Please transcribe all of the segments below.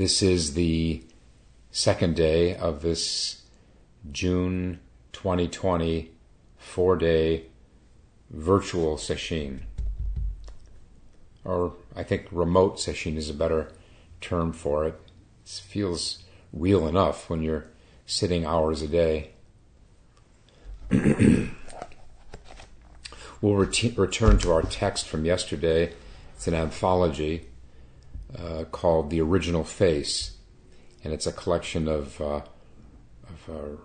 This is the second day of this June 2020 four day virtual session. Or I think remote session is a better term for it. It feels real enough when you're sitting hours a day. we'll ret- return to our text from yesterday. It's an anthology uh, called The Original Face, and it's a collection of, uh, of uh,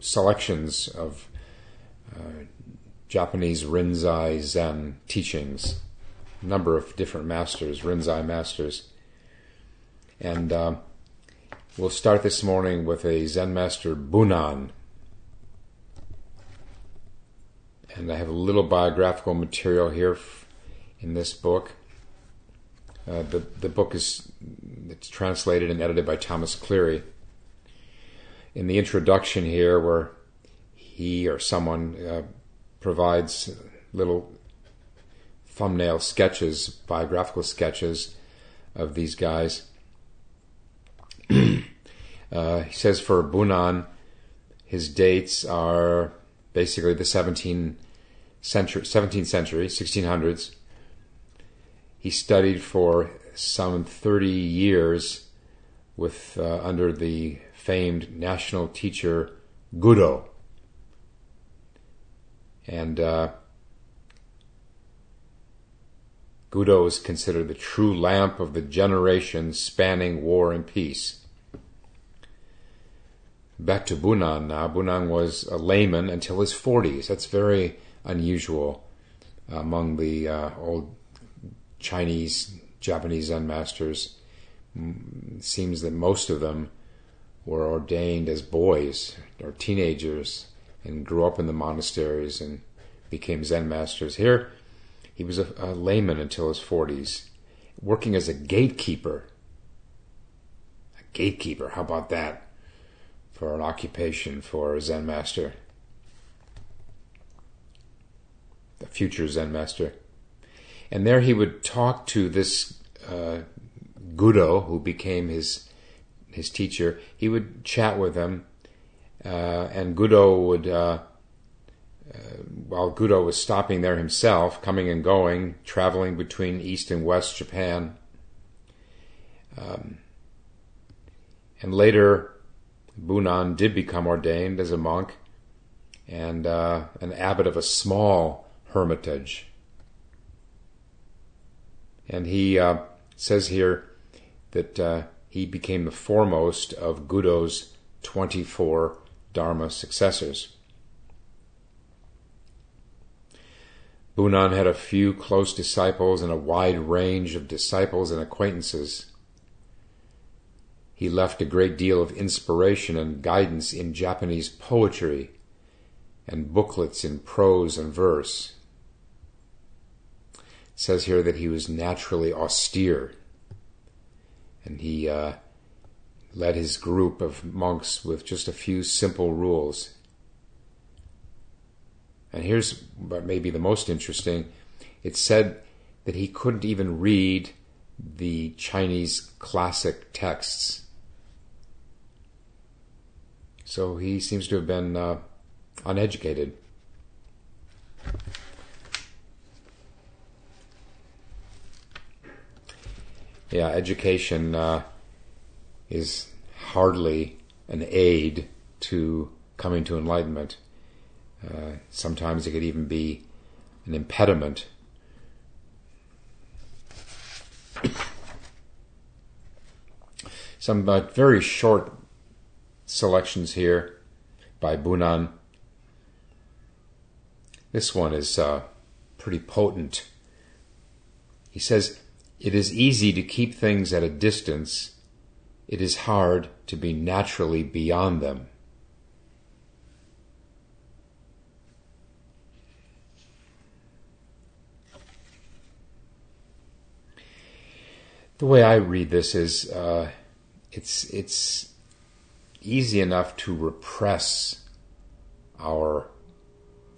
selections of uh, Japanese Rinzai Zen teachings, a number of different masters, Rinzai masters. And uh, we'll start this morning with a Zen master, Bunan. And I have a little biographical material here in this book. Uh, the the book is it's translated and edited by Thomas Cleary. In the introduction here, where he or someone uh, provides little thumbnail sketches, biographical sketches of these guys. uh, he says for Bunan, his dates are basically the 17th century, 17th century, 1600s, he studied for some 30 years with uh, under the famed national teacher Gudo. And uh, Gudo is considered the true lamp of the generation spanning war and peace. Back to Bunan now. Bunan was a layman until his 40s. That's very unusual among the uh, old Chinese, Japanese Zen masters, seems that most of them were ordained as boys or teenagers and grew up in the monasteries and became Zen masters. Here, he was a, a layman until his 40s, working as a gatekeeper. A gatekeeper, how about that for an occupation for a Zen master? The future Zen master. And there he would talk to this uh, Gudo, who became his his teacher. He would chat with him, uh, and Gudo would, uh, uh, while Gudo was stopping there himself, coming and going, traveling between East and West Japan. Um, and later, Bunan did become ordained as a monk and uh, an abbot of a small hermitage and he uh, says here that uh, he became the foremost of Gudo's 24 Dharma successors. Bunan had a few close disciples and a wide range of disciples and acquaintances. He left a great deal of inspiration and guidance in Japanese poetry and booklets in prose and verse says here that he was naturally austere. And he uh, led his group of monks with just a few simple rules. And here's what may be the most interesting it said that he couldn't even read the Chinese classic texts. So he seems to have been uh, uneducated. Yeah, education uh, is hardly an aid to coming to enlightenment. Uh, sometimes it could even be an impediment. Some uh, very short selections here by Bunan. This one is uh, pretty potent. He says, it is easy to keep things at a distance. It is hard to be naturally beyond them. The way I read this is uh, it's it's easy enough to repress our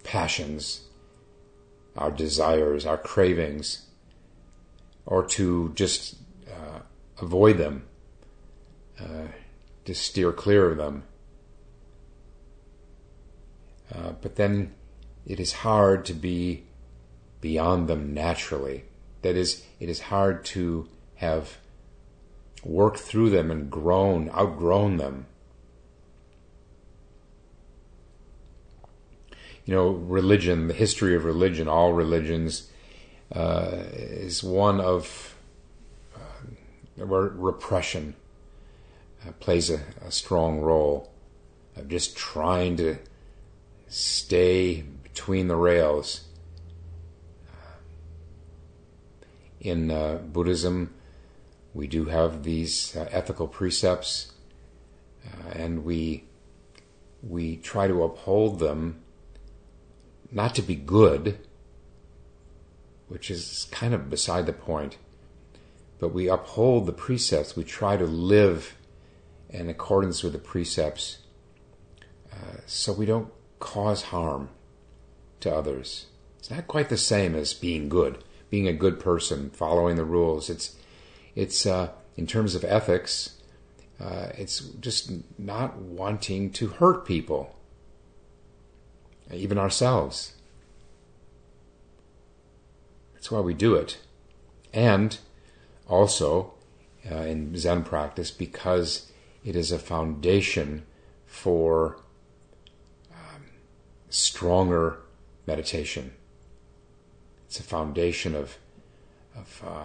passions, our desires, our cravings or to just uh, avoid them, uh, to steer clear of them. Uh, but then it is hard to be beyond them naturally. That is, it is hard to have worked through them and grown, outgrown them. You know, religion, the history of religion, all religions, uh, is one of uh, where repression uh, plays a, a strong role of just trying to stay between the rails. In uh, Buddhism, we do have these uh, ethical precepts, uh, and we we try to uphold them, not to be good, which is kind of beside the point, but we uphold the precepts. We try to live in accordance with the precepts, uh, so we don't cause harm to others. It's not quite the same as being good, being a good person, following the rules. It's, it's uh, in terms of ethics, uh, it's just not wanting to hurt people, even ourselves. That's why we do it. And also uh, in Zen practice, because it is a foundation for stronger meditation. It's a foundation of, of uh,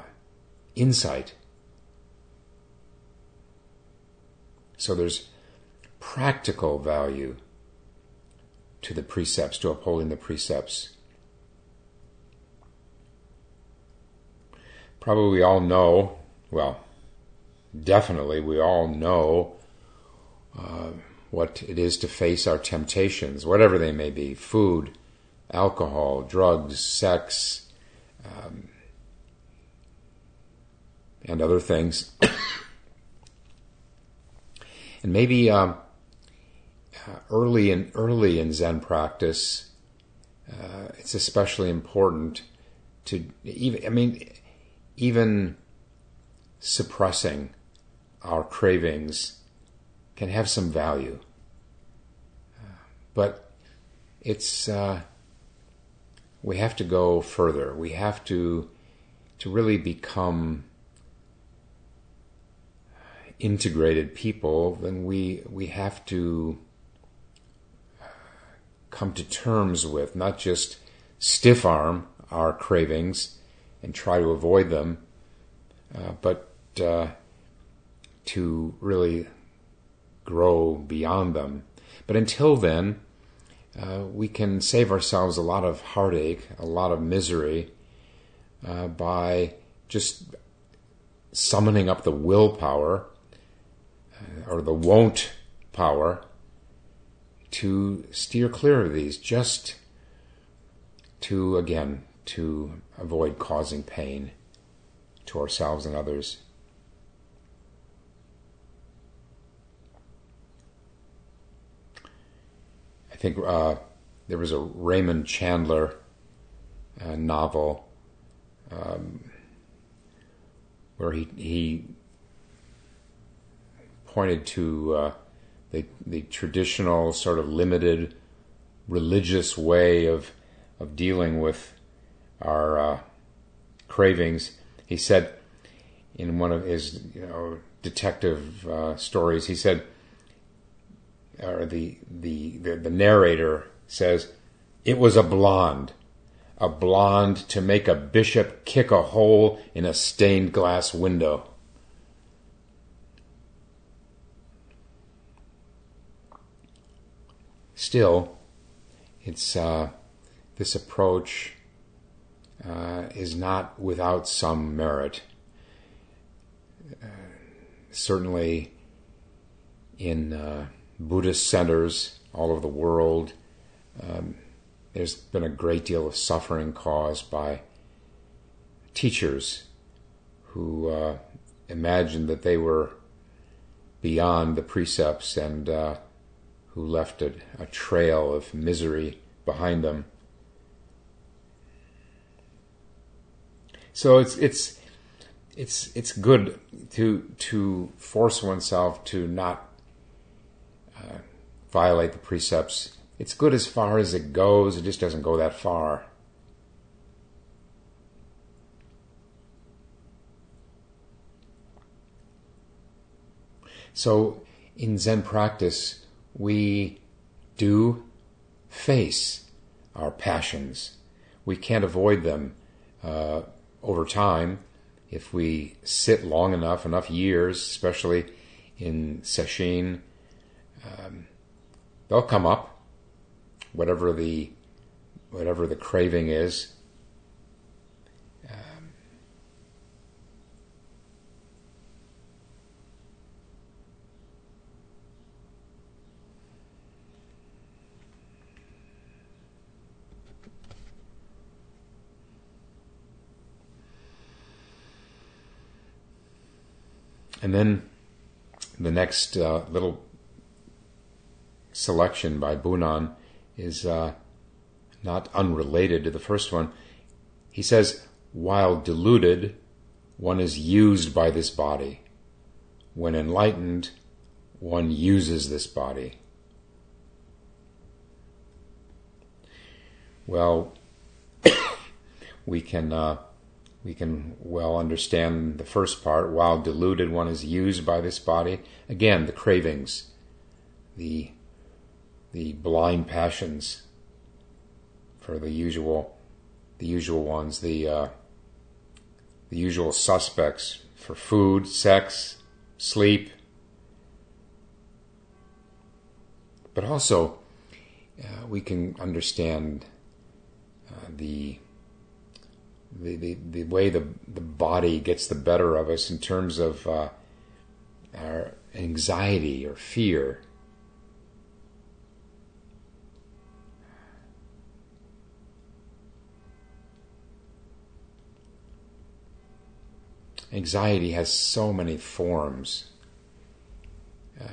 insight. So there's practical value to the precepts, to upholding the precepts. Probably we all know, well, definitely we all know uh, what it is to face our temptations, whatever they may be food, alcohol, drugs, sex, um, and other things. and maybe um, uh, early in early in Zen practice, uh, it's especially important to even. I mean, even suppressing our cravings can have some value. but it's uh, we have to go further. We have to to really become integrated people. Then we we have to come to terms with not just stiff arm our cravings and try to avoid them, uh, but uh, to really grow beyond them. But until then, uh, we can save ourselves a lot of heartache, a lot of misery uh, by just summoning up the willpower uh, or the won't power to steer clear of these, just to, again, to avoid causing pain to ourselves and others. I think uh, there was a Raymond Chandler uh, novel um, where he he pointed to uh, the the traditional sort of limited religious way of of dealing with our uh, cravings. He said in one of his you know detective uh, stories, he said or the, the, the, the narrator says, it was a blonde. A blonde to make a bishop kick a hole in a stained glass window. Still, it's uh, this approach uh, is not without some merit. Uh, certainly, in uh, Buddhist centers all over the world. Um, there's been a great deal of suffering caused by teachers who uh, imagined that they were beyond the precepts and uh, who left a, a trail of misery behind them. So it's it's it's it's good to to force oneself to not uh, violate the precepts. It's good as far as it goes. It just doesn't go that far. So in Zen practice, we do face our passions. We can't avoid them uh, over time if we sit long enough, enough years, especially in sesshin, um, they'll come up, whatever the whatever the craving is. Um, And then the next uh, little selection by Bunan is uh, not unrelated to the first one. He says, while deluded, one is used by this body. When enlightened, one uses this body. Well, we can uh, we can well understand the first part. While deluded, one is used by this body. Again, the cravings, the the blind passions for the usual, the usual ones, the uh, the usual suspects for food, sex, sleep, but also uh, we can understand uh, the the, the, the way the, the body gets the better of us in terms of uh, our anxiety or fear. Anxiety has so many forms. Uh,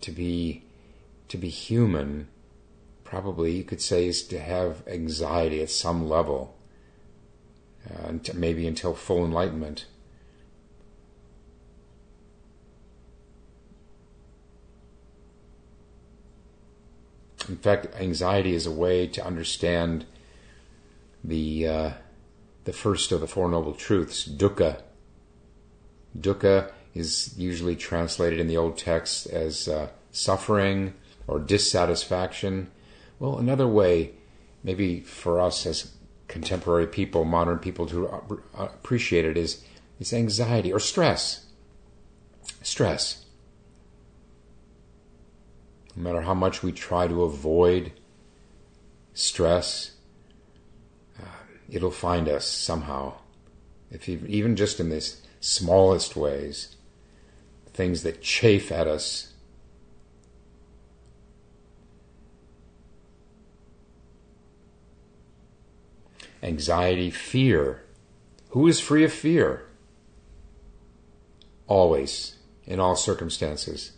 to be to be human, probably you could say, is to have anxiety at some level uh, maybe until full enlightenment. In fact, anxiety is a way to understand the uh, the first of the Four Noble Truths, dukkha. Dukkha is usually translated in the old text as uh, suffering or dissatisfaction. Well, another way, maybe for us as contemporary people, modern people to appreciate it is is anxiety or stress. Stress. No matter how much we try to avoid stress, uh, it'll find us somehow. If even just in the smallest ways, things that chafe at us anxiety, fear. Who is free of fear? Always, in all circumstances.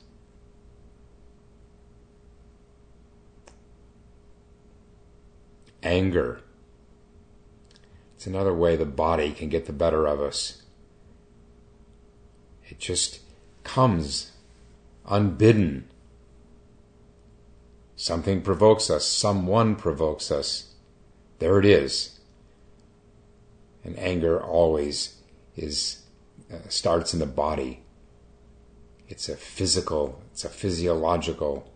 Anger. It's another way the body can get the better of us. It just comes unbidden. Something provokes us, someone provokes us. There it is and anger always is uh, starts in the body. It's a physical, it's a physiological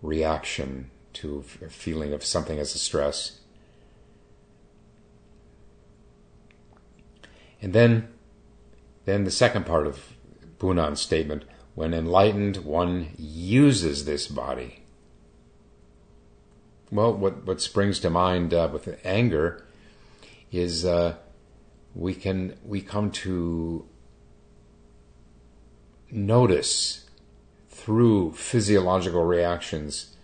reaction to a feeling of something as a stress. And then, then the second part of Bunan's statement: when enlightened, one uses this body. Well, what what springs to mind uh, with anger is uh, we can we come to notice through physiological reactions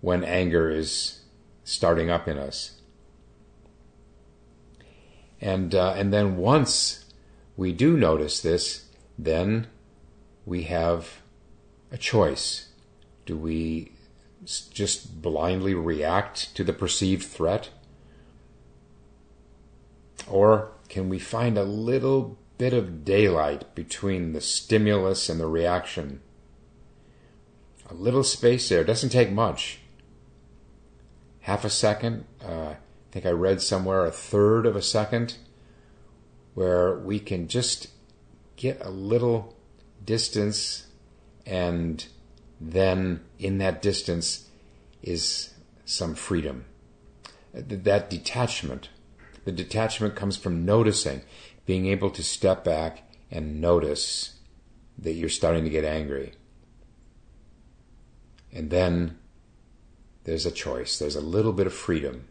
when anger is starting up in us. And uh, and then once we do notice this, then we have a choice. Do we just blindly react to the perceived threat? Or can we find a little bit of daylight between the stimulus and the reaction. A little space there. It doesn't take much. Half a second. Uh, I think I read somewhere a third of a second where we can just get a little distance and then in that distance is some freedom. That detachment. The detachment comes from noticing, being able to step back and notice that you're starting to get angry. And then there's a choice, there's a little bit of freedom.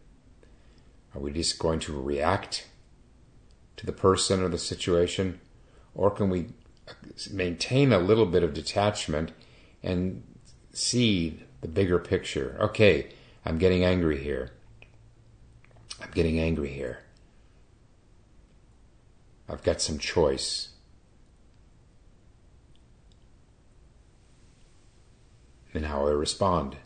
Are we just going to react to the person or the situation? Or can we maintain a little bit of detachment and see the bigger picture? Okay, I'm getting angry here. I'm getting angry here. I've got some choice. In how I respond.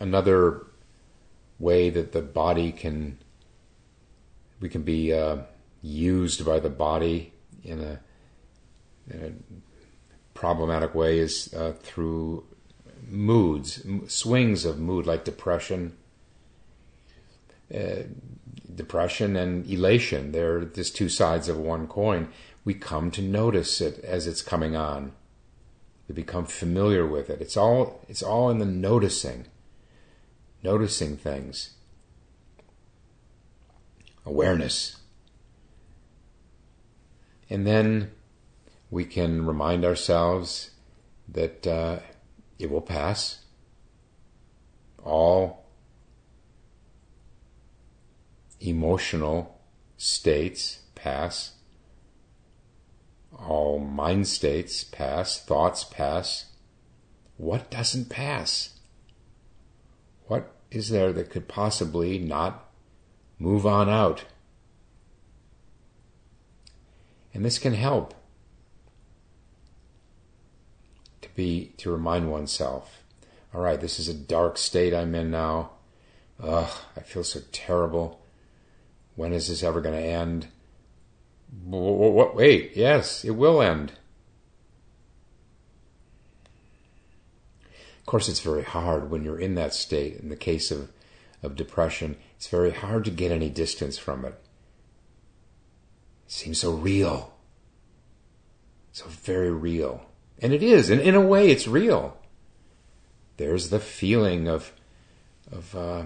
Another way that the body can, we can be uh, used by the body in a, in a problematic way is uh, through moods, swings of mood like depression. Uh, depression and elation, they're just two sides of one coin. We come to notice it as it's coming on. We become familiar with it. It's all it's all in the noticing. Noticing things. Awareness. And then we can remind ourselves that uh, it will pass. All emotional states pass. All mind states pass. Thoughts pass. What doesn't pass? What is there that could possibly not move on out? And this can help to be to remind oneself, all right, this is a dark state I'm in now. Ugh, I feel so terrible. When is this ever going to end? What, wait, yes, it will end. Of course, it's very hard when you're in that state. In the case of, of depression, it's very hard to get any distance from it. It seems so real. So very real. And it is. And in a way, it's real. There's the feeling of, of uh,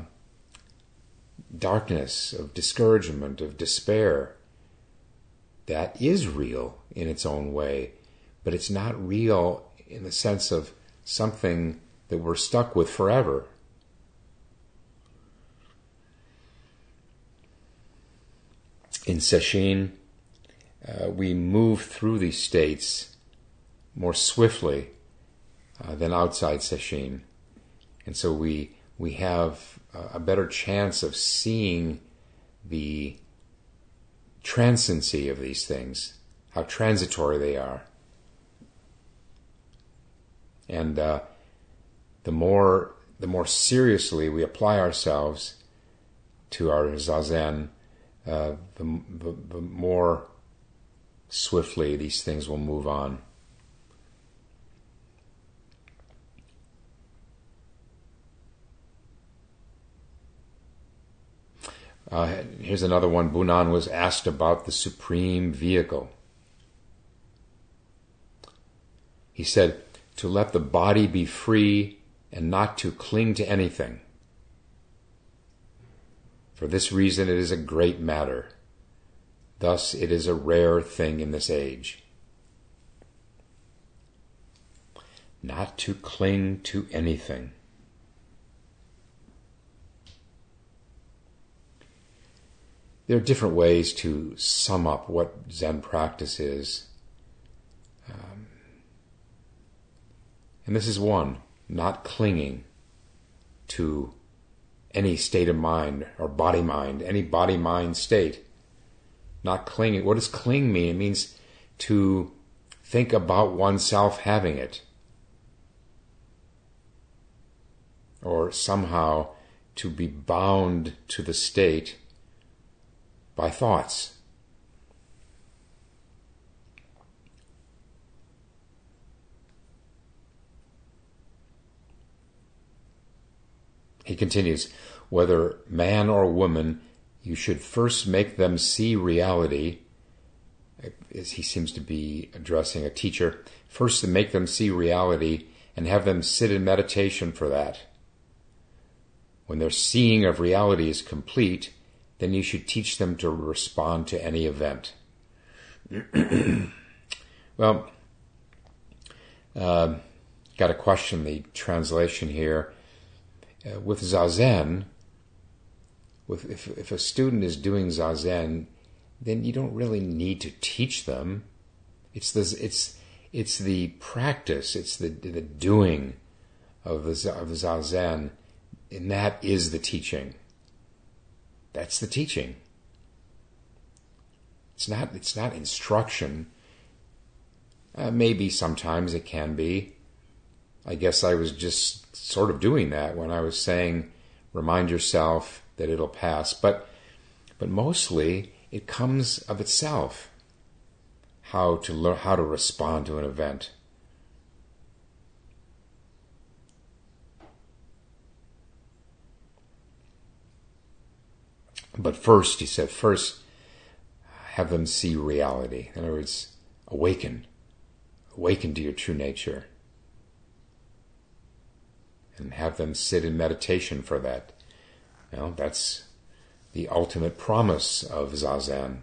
darkness, of discouragement, of despair. That is real in its own way. But it's not real in the sense of something that we're stuck with forever. In Sesshin, uh, we move through these states more swiftly uh, than outside Sesshin. And so we, we have a better chance of seeing the transiency of these things, how transitory they are. And uh, the more the more seriously we apply ourselves to our zazen, uh, the, the, the more swiftly these things will move on. Uh, here's another one. Bunan was asked about the supreme vehicle. He said, to let the body be free and not to cling to anything. For this reason, it is a great matter. Thus, it is a rare thing in this age. Not to cling to anything. There are different ways to sum up what Zen practice is. Um, and this is one not clinging to any state of mind or body mind, any body mind state not clinging. What does cling mean? It means to think about oneself having it. Or somehow to be bound to the state by thoughts. He continues, whether man or woman, you should first make them see reality. As he seems to be addressing a teacher, first to make them see reality and have them sit in meditation for that. When their seeing of reality is complete, then you should teach them to respond to any event. well, uh, got to question the translation here. Uh, with Zazen, with, if, if a student is doing Zazen, then you don't really need to teach them. It's the, it's, it's the practice, it's the, the doing of the, of Zazen, and that is the teaching. That's the teaching. It's not, it's not instruction. Uh, maybe sometimes it can be. I guess I was just sort of doing that when I was saying, remind yourself that it'll pass. But, but mostly it comes of itself. How to learn, how to respond to an event. But first, he said, first, have them see reality. In other words, awaken. Awaken to your true nature and have them sit in meditation for that. Well, that's the ultimate promise of Zazen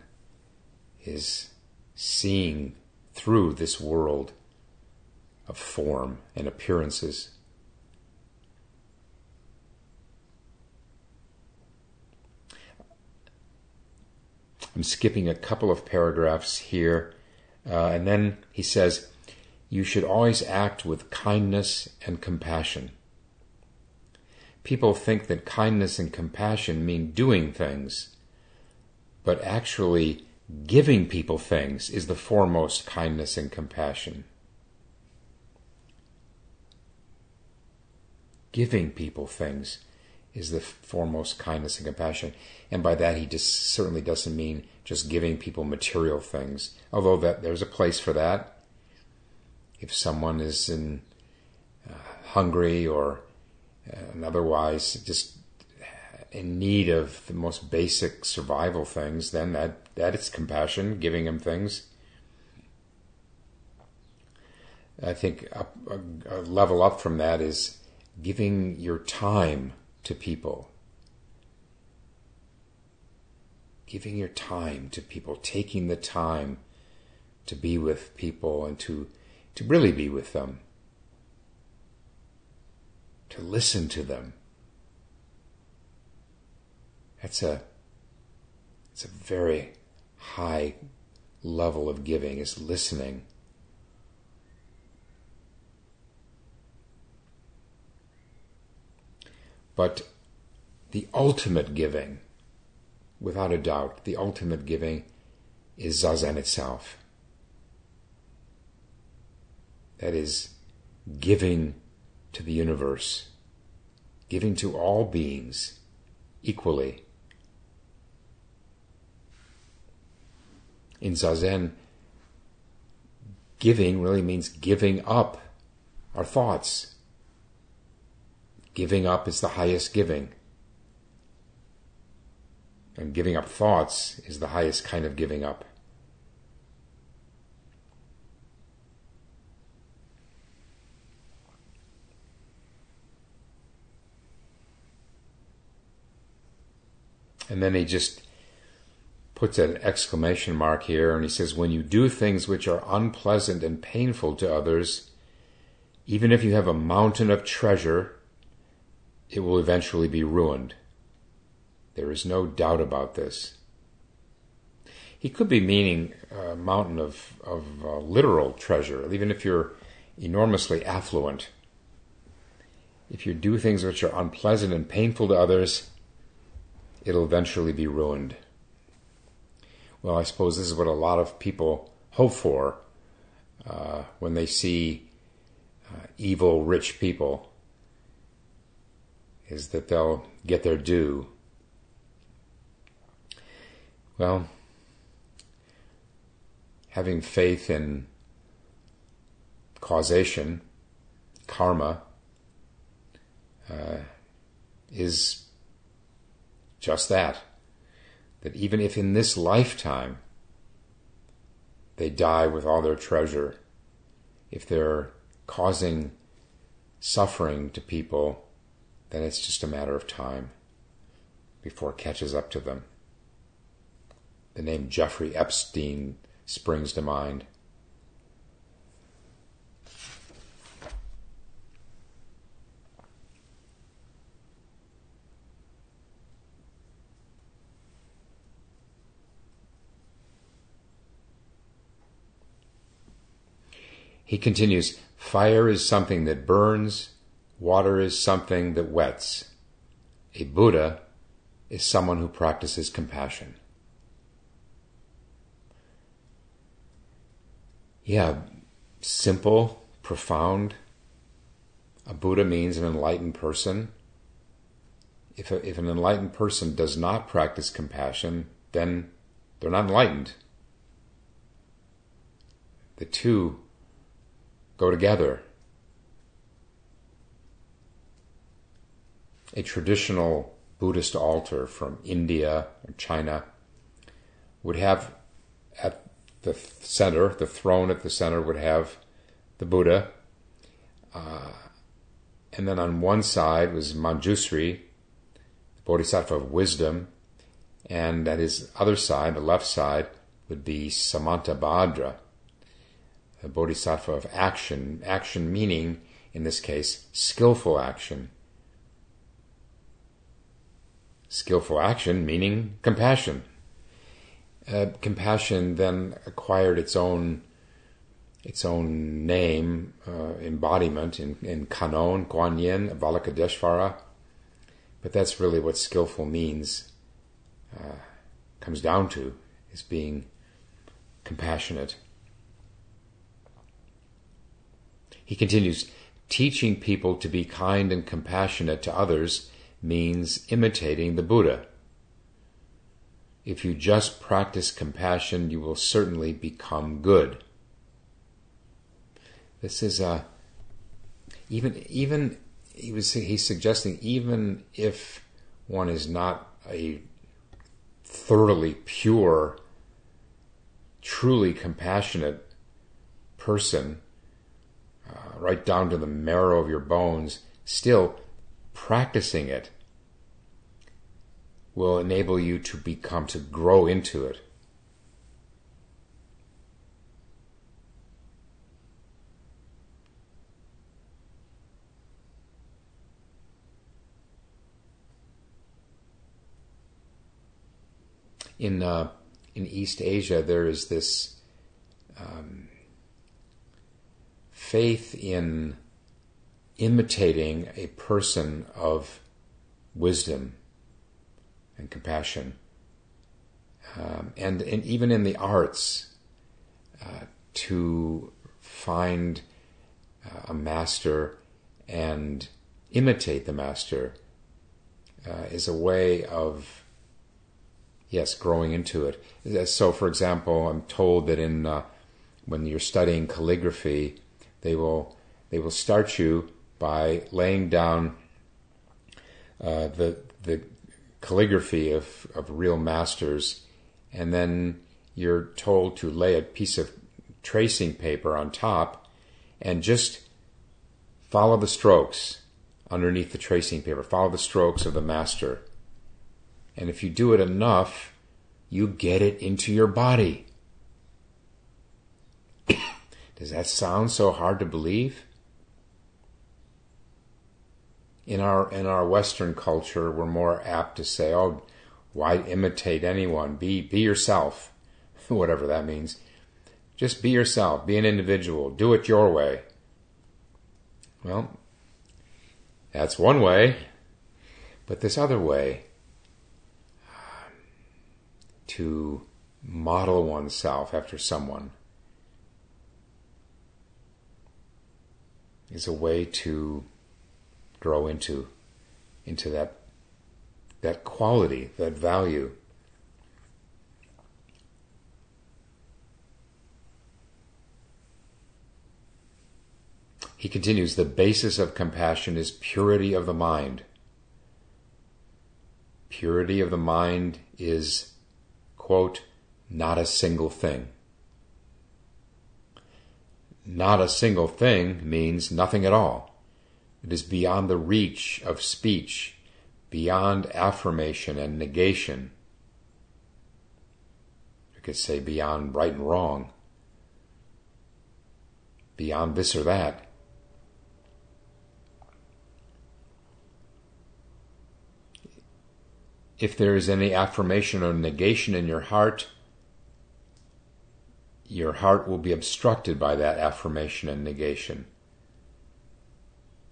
is seeing through this world of form and appearances. I'm skipping a couple of paragraphs here, uh, and then he says, You should always act with kindness and compassion people think that kindness and compassion mean doing things, but actually giving people things is the foremost kindness and compassion. Giving people things is the foremost kindness and compassion. And by that, he just certainly doesn't mean just giving people material things, although that there's a place for that. If someone is in uh, hungry or and otherwise just in need of the most basic survival things, then that, that is compassion, giving them things. I think a, a, a level up from that is giving your time to people. Giving your time to people, taking the time to be with people and to, to really be with them to listen to them. That's a it's a very high level of giving is listening. But the ultimate giving, without a doubt, the ultimate giving is Zazen itself. That is giving to the universe, giving to all beings equally. In Zazen, giving really means giving up our thoughts. Giving up is the highest giving. And giving up thoughts is the highest kind of giving up. And then he just puts an exclamation mark here and he says, When you do things which are unpleasant and painful to others, even if you have a mountain of treasure, it will eventually be ruined. There is no doubt about this. He could be meaning a mountain of, of uh, literal treasure, even if you're enormously affluent. If you do things which are unpleasant and painful to others, it'll eventually be ruined. Well, I suppose this is what a lot of people hope for uh, when they see uh, evil, rich people. Is that they'll get their due. Well, having faith in causation, karma, uh, is just that. That even if in this lifetime they die with all their treasure, if they're causing suffering to people, then it's just a matter of time before it catches up to them. The name Jeffrey Epstein springs to mind. He continues, Fire is something that burns, water is something that wets. A Buddha is someone who practices compassion. Yeah, simple, profound. A Buddha means an enlightened person. If, a, if an enlightened person does not practice compassion, then they're not enlightened. The two go together. A traditional Buddhist altar from India or China would have at the center, the throne at the center would have the Buddha. Uh, and then on one side was Manjusri, the Bodhisattva of wisdom. And at his other side, the left side, would be Samantabhadra, a bodhisattva of action, action meaning, in this case, skillful action. Skillful action meaning compassion. Uh, compassion then acquired its own its own name, uh, embodiment in, in Kanon, Kuan Yin, Avalokiteshvara. But that's really what skillful means, uh, comes down to, is being compassionate. He continues, teaching people to be kind and compassionate to others means imitating the Buddha. If you just practice compassion, you will certainly become good. This is a even even he was he's suggesting even if one is not a thoroughly pure, truly compassionate person, uh, right down to the marrow of your bones, still practicing it will enable you to become, to grow into it. In uh, in East Asia, there is this um, faith in imitating a person of wisdom and compassion. Um, and, and even in the arts, uh, to find uh, a master and imitate the master uh, is a way of, yes, growing into it. So, for example, I'm told that in uh, when you're studying calligraphy, they will they will start you by laying down uh, the the calligraphy of, of real masters, and then you're told to lay a piece of tracing paper on top and just follow the strokes underneath the tracing paper. Follow the strokes of the master. And if you do it enough, you get it into your body. Does that sound so hard to believe? In our in our Western culture, we're more apt to say, "Oh, why imitate anyone? Be be yourself," whatever that means. Just be yourself. Be an individual. Do it your way. Well, that's one way, but this other way um, to model oneself after someone is a way to grow into into that that quality, that value. He continues, the basis of compassion is purity of the mind. Purity of the mind is, quote, not a single thing. Not a single thing means nothing at all. It is beyond the reach of speech, beyond affirmation and negation. You could say beyond right and wrong, beyond this or that. if there is any affirmation or negation in your heart, your heart will be obstructed by that affirmation and negation.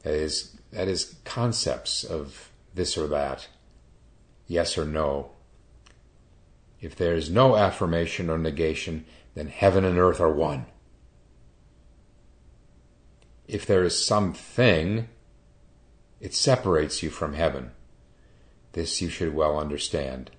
That is, that is concepts of this or that, yes or no. If there is no affirmation or negation, then heaven and earth are one. If there is something, it separates you from heaven. This you should well understand.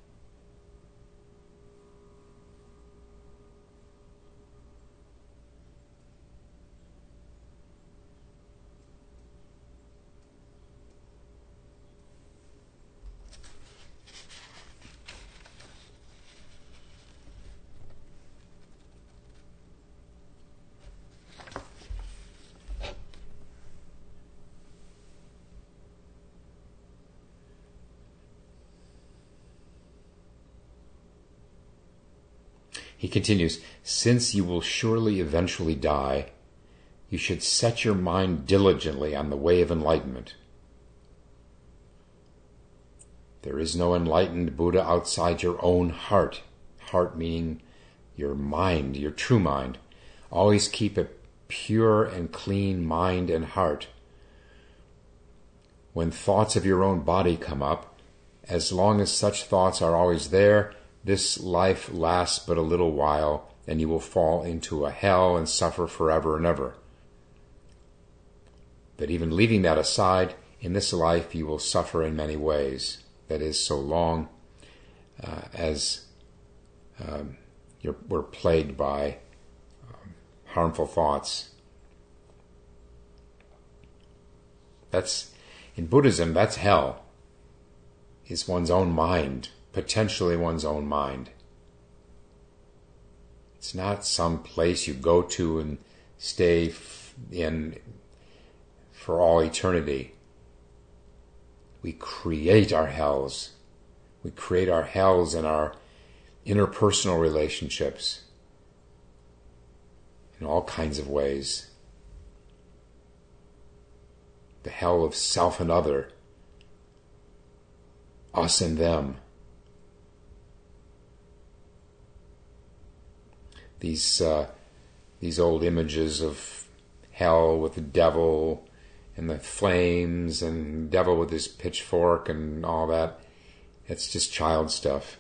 He continues, Since you will surely eventually die, you should set your mind diligently on the way of enlightenment. There is no enlightened Buddha outside your own heart. Heart meaning your mind, your true mind. Always keep a pure and clean mind and heart. When thoughts of your own body come up, as long as such thoughts are always there, this life lasts but a little while, and you will fall into a hell and suffer forever and ever. But even leaving that aside, in this life you will suffer in many ways. That is, so long uh, as um, we're plagued by um, harmful thoughts. That's in Buddhism. That's hell. Is one's own mind potentially one's own mind. It's not some place you go to and stay in for all eternity. We create our hells. We create our hells in our interpersonal relationships in all kinds of ways. The hell of self and other, us and them. These uh, these old images of hell with the devil and the flames and devil with his pitchfork and all that. It's just child stuff.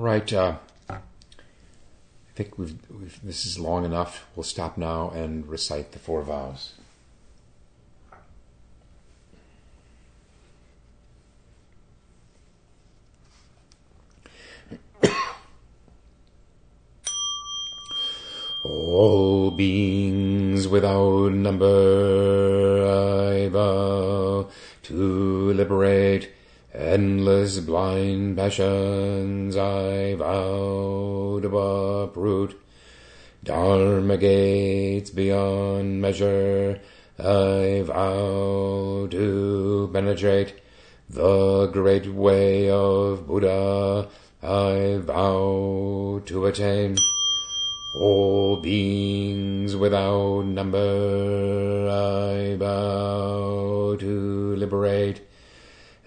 All right. Uh, I think we've, we've, this is long enough. We'll stop now and recite the four vows. All beings without number I vow to liberate Endless blind passions I vow to uproot. Dharma gates beyond measure I vow to penetrate. The great way of Buddha I vow to attain. All beings without number I vow to liberate.